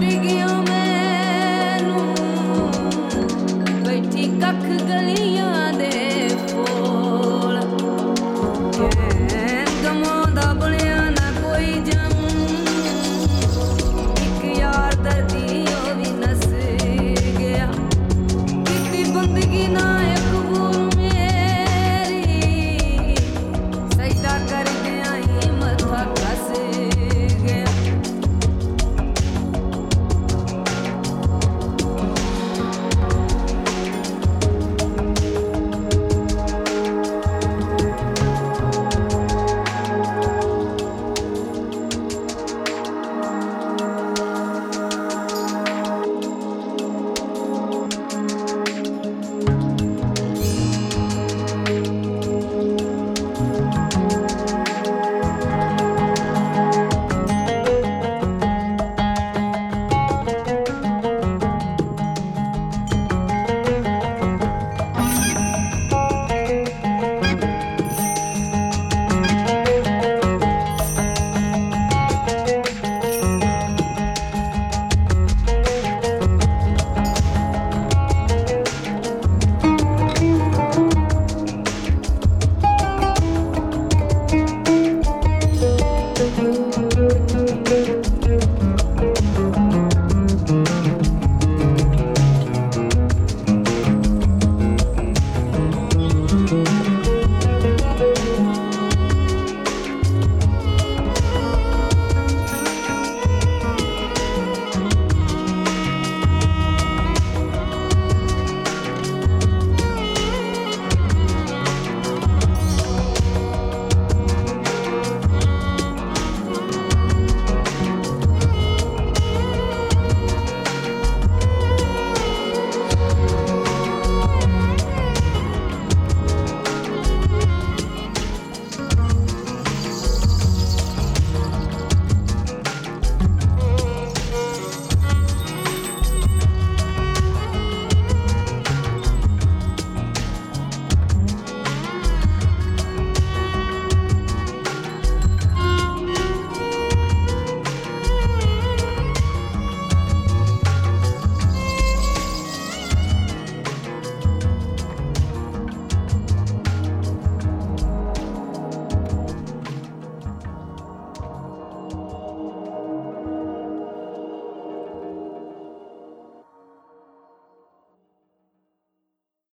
dig your